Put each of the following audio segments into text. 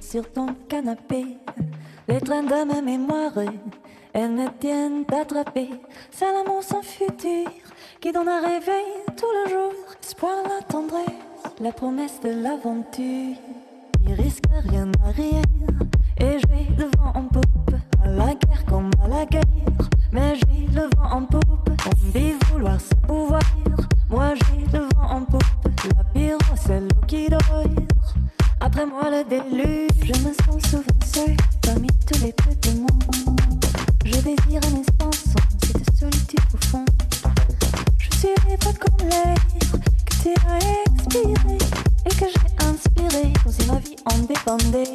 Sur ton canapé, les trains de ma mémoire, elles ne tiennent attrapées. C'est l'amour sans futur qui donne un réveil tout le jour. Espoir, la tendresse, la promesse de l'aventure. Il risque rien à rien et je vais le vent en poupe. À la guerre comme à la guerre, mais j'ai le vent en poupe. On dit vouloir se pouvoir, moi j'ai le vent en poupe. La pire, c'est l'eau qui dort. Après moi le déluge, je me sens souvent seul parmi tous les petits mondes. Je désire un espace sans cette solitude profonde. Je suis pas comme l'air que tu as expiré et que j'ai inspiré comme si ma vie en dépendait.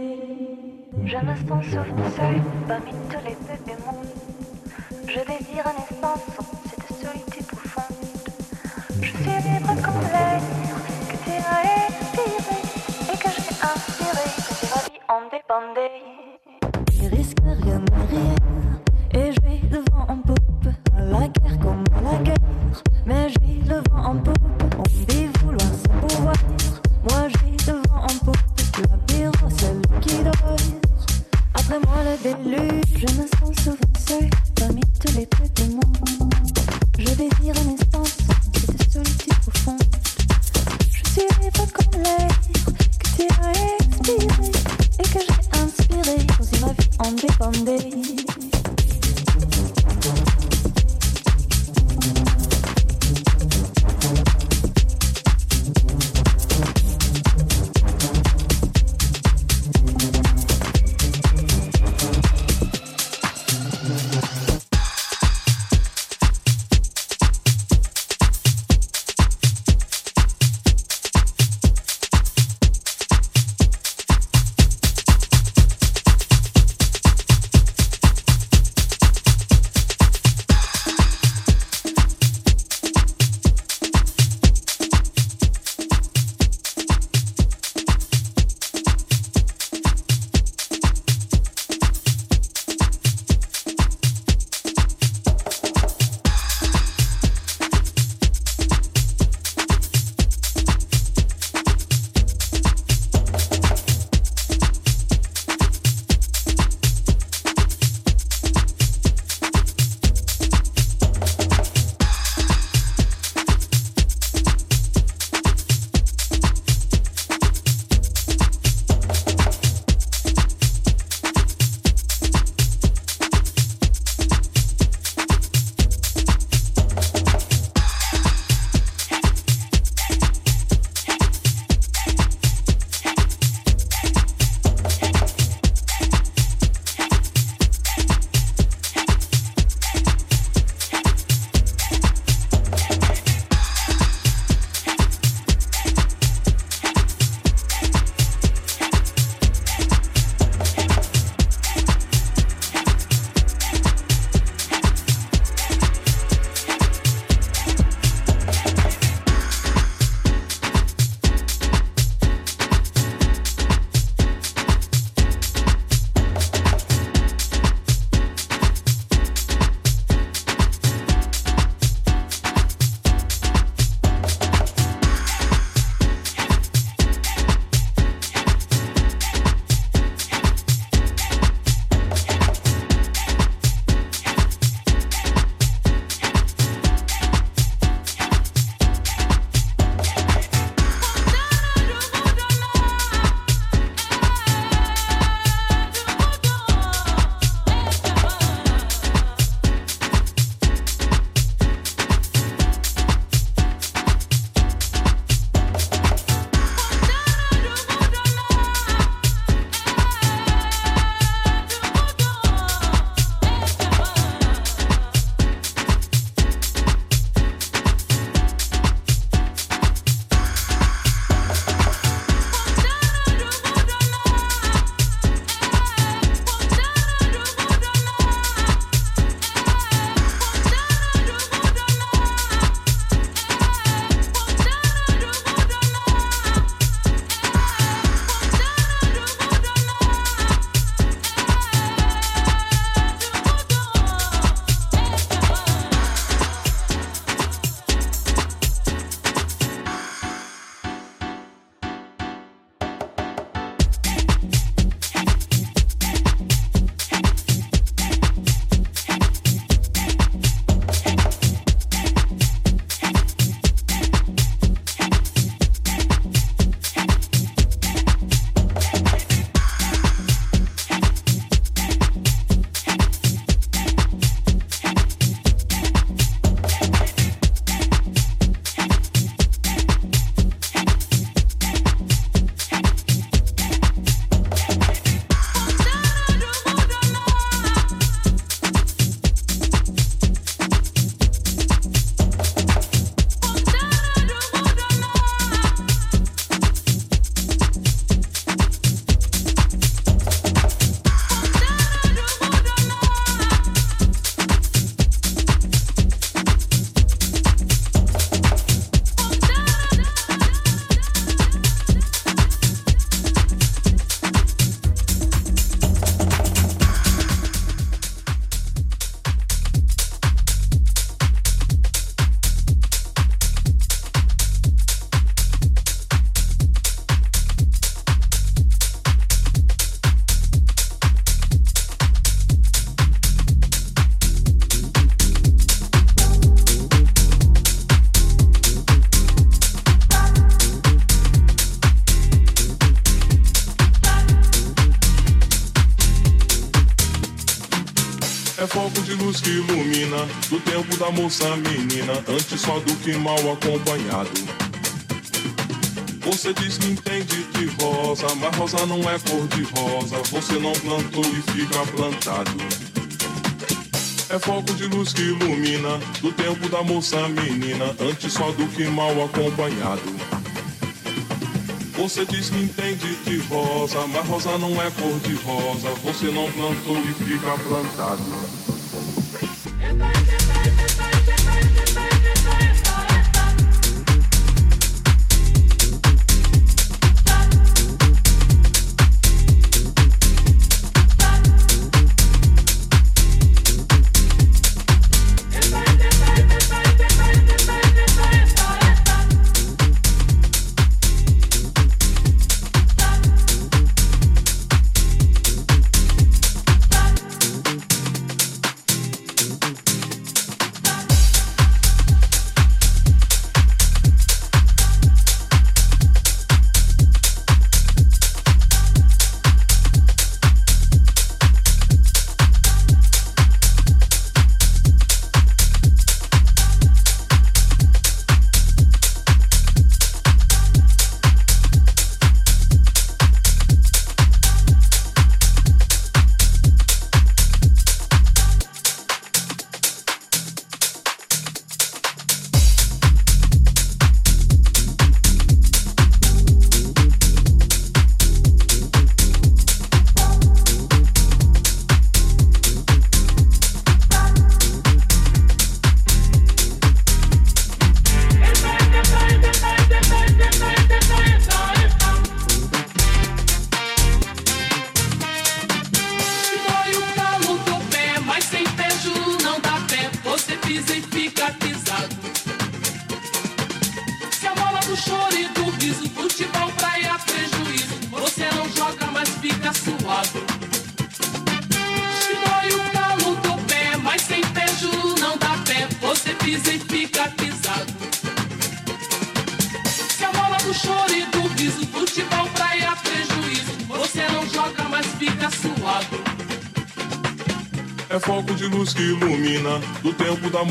Je me sens souvent seule parmi tous les bébés mondes. Je désire un espace cette solitude profonde. Je suis libre comme l'air que tu as expiré et que j'ai inspiré que si ma vie en dépendait. De luz que ilumina, do tempo da moça menina, antes só do que mal acompanhado. Você diz que entende de rosa, mas rosa não é cor de rosa. Você não plantou e fica plantado. É foco de luz que ilumina, do tempo da moça menina, antes só do que mal acompanhado. Você diz que entende de rosa, mas rosa não é cor de rosa. Você não plantou e fica plantado.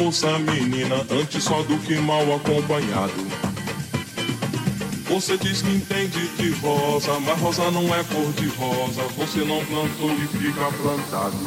Moça menina, antes só do que mal acompanhado. Você diz que entende de rosa, mas rosa não é cor de rosa. Você não plantou e fica plantado.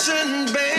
listen, baby.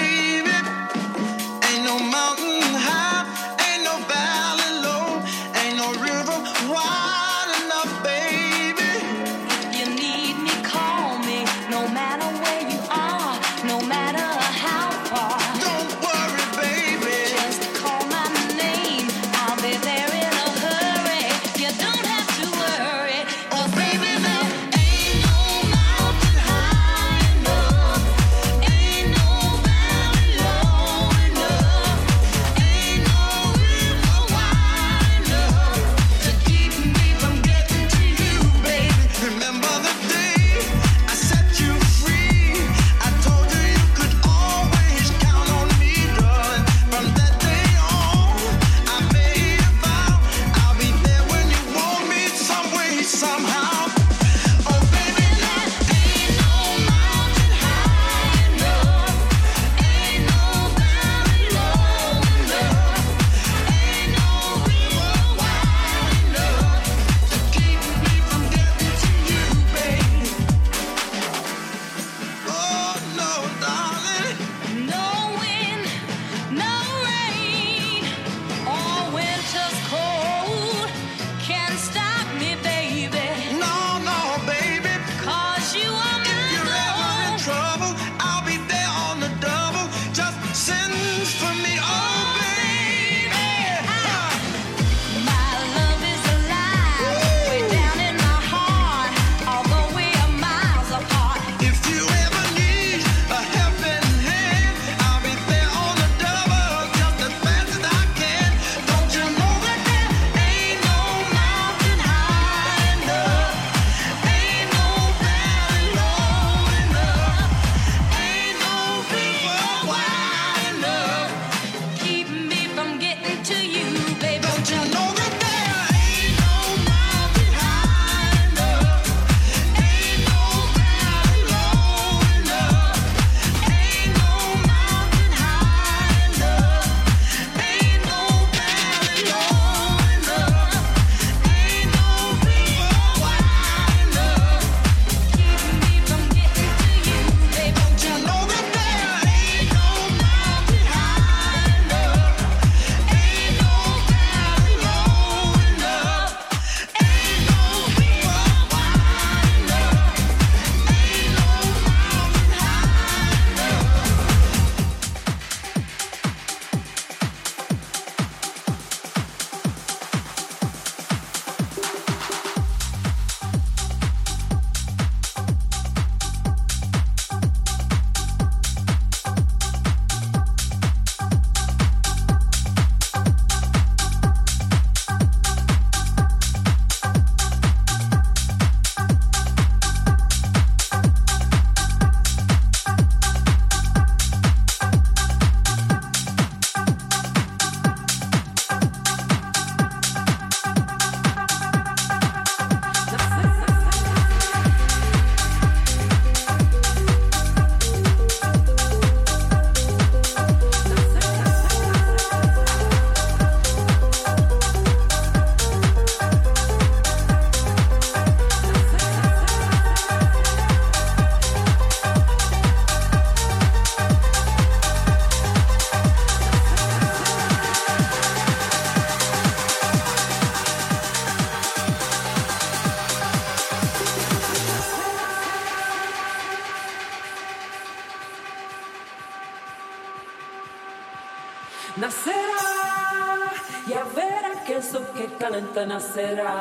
Nacerá,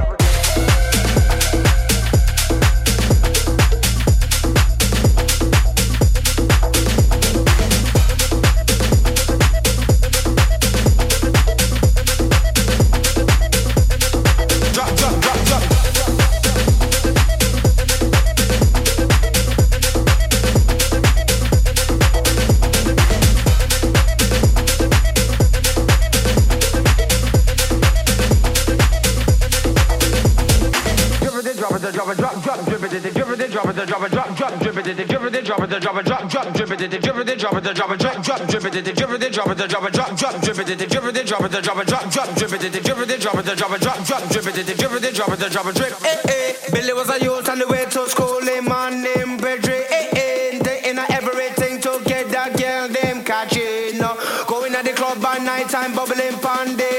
drop it, drop it, drop, drop, drip it, drip it, drop it, drop it, drop, drop, drip it, drip it, drop it, drop it, drop, drop, drip it, drip it, drop it, drop it, drop, drop, drip it, drip it, drop it, drop it, drop, drop, drip it, drip it, drop it, drop it, drop, drop, drip it, drip it, drop it, drop it, drip. Hey, hey, Billy was a youth on the way to school, him man named Pedri. Hey, hey, they inna everything to get that girl them catching. Going at the club by night time, bubbling pandy.